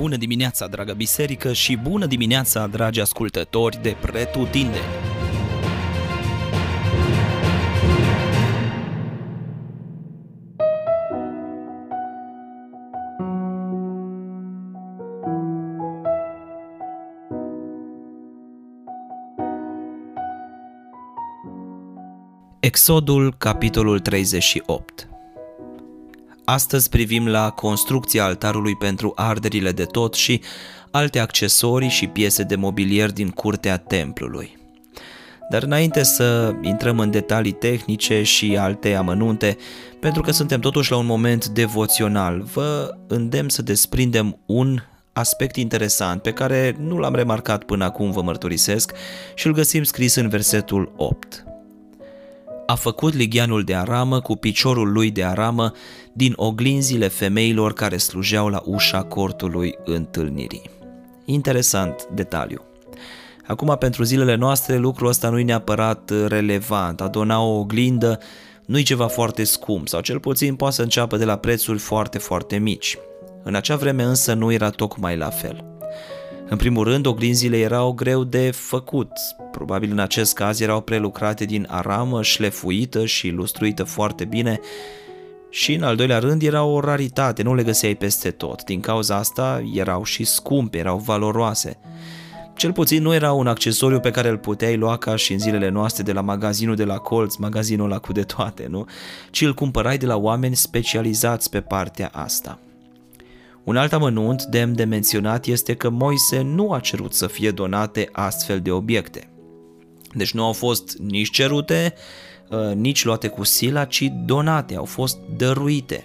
Bună dimineața, dragă biserică, și bună dimineața, dragi ascultători de Pretutindeni! Exodul, capitolul 38 Astăzi privim la construcția altarului pentru arderile de tot și alte accesorii și piese de mobilier din curtea templului. Dar înainte să intrăm în detalii tehnice și alte amănunte, pentru că suntem totuși la un moment devoțional, vă îndemn să desprindem un aspect interesant pe care nu l-am remarcat până acum, vă mărturisesc, și îl găsim scris în versetul 8 a făcut ligheanul de aramă cu piciorul lui de aramă din oglinzile femeilor care slujeau la ușa cortului întâlnirii. Interesant detaliu. Acum, pentru zilele noastre, lucrul ăsta nu e neapărat relevant. A dona o oglindă nu e ceva foarte scump sau cel puțin poate să înceapă de la prețuri foarte, foarte mici. În acea vreme însă nu era tocmai la fel. În primul rând, oglinzile erau greu de făcut. Probabil în acest caz erau prelucrate din aramă, șlefuită și lustruită foarte bine și în al doilea rând erau o raritate, nu le găseai peste tot. Din cauza asta erau și scumpe, erau valoroase. Cel puțin nu era un accesoriu pe care îl puteai lua ca și în zilele noastre de la magazinul de la colț, magazinul la cu de toate, nu? Ci îl cumpărai de la oameni specializați pe partea asta. Un alt amănunt demn de menționat este că Moise nu a cerut să fie donate astfel de obiecte. Deci nu au fost nici cerute, uh, nici luate cu sila, ci donate, au fost dăruite.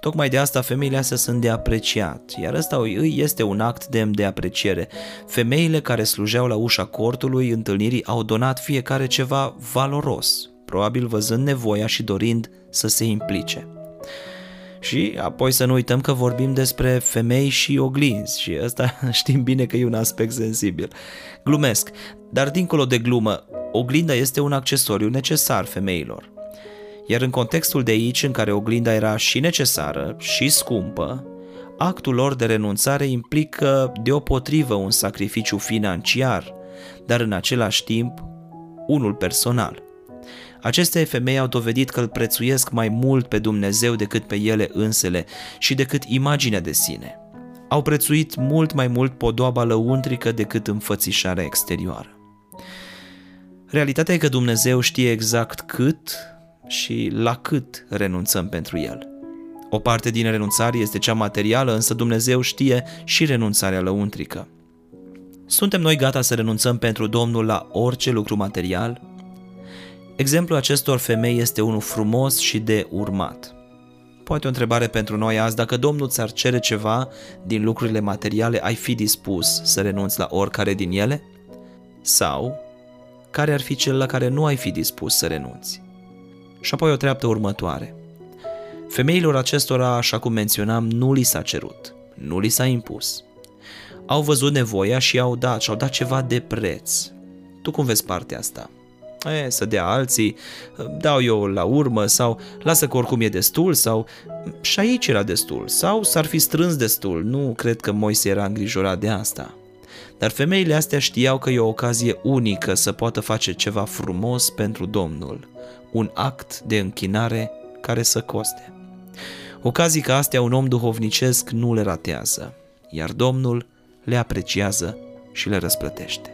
Tocmai de asta femeile astea sunt de apreciat, iar ăsta îi este un act demn de apreciere. Femeile care slujeau la ușa cortului întâlnirii au donat fiecare ceva valoros, probabil văzând nevoia și dorind să se implice. Și apoi să nu uităm că vorbim despre femei și oglinzi și ăsta știm bine că e un aspect sensibil. Glumesc, dar dincolo de glumă, oglinda este un accesoriu necesar femeilor. Iar în contextul de aici, în care oglinda era și necesară și scumpă, actul lor de renunțare implică deopotrivă un sacrificiu financiar, dar în același timp unul personal. Aceste femei au dovedit că îl prețuiesc mai mult pe Dumnezeu decât pe ele însele și decât imaginea de sine. Au prețuit mult mai mult podoaba lăuntrică decât înfățișarea exterioară. Realitatea e că Dumnezeu știe exact cât și la cât renunțăm pentru El. O parte din renunțare este cea materială, însă Dumnezeu știe și renunțarea lăuntrică. Suntem noi gata să renunțăm pentru Domnul la orice lucru material? Exemplul acestor femei este unul frumos și de urmat. Poate o întrebare pentru noi azi, dacă Domnul ți-ar cere ceva din lucrurile materiale, ai fi dispus să renunți la oricare din ele? Sau, care ar fi cel la care nu ai fi dispus să renunți? Și apoi o treaptă următoare. Femeilor acestora, așa cum menționam, nu li s-a cerut, nu li s-a impus. Au văzut nevoia și au dat, și au dat ceva de preț. Tu cum vezi partea asta? E, să dea alții, dau eu la urmă sau lasă că oricum e destul sau și aici era destul sau s-ar fi strâns destul. Nu cred că Moise era îngrijorat de asta. Dar femeile astea știau că e o ocazie unică să poată face ceva frumos pentru Domnul, un act de închinare care să coste. Ocazii ca astea un om duhovnicesc nu le ratează, iar Domnul le apreciază și le răsplătește.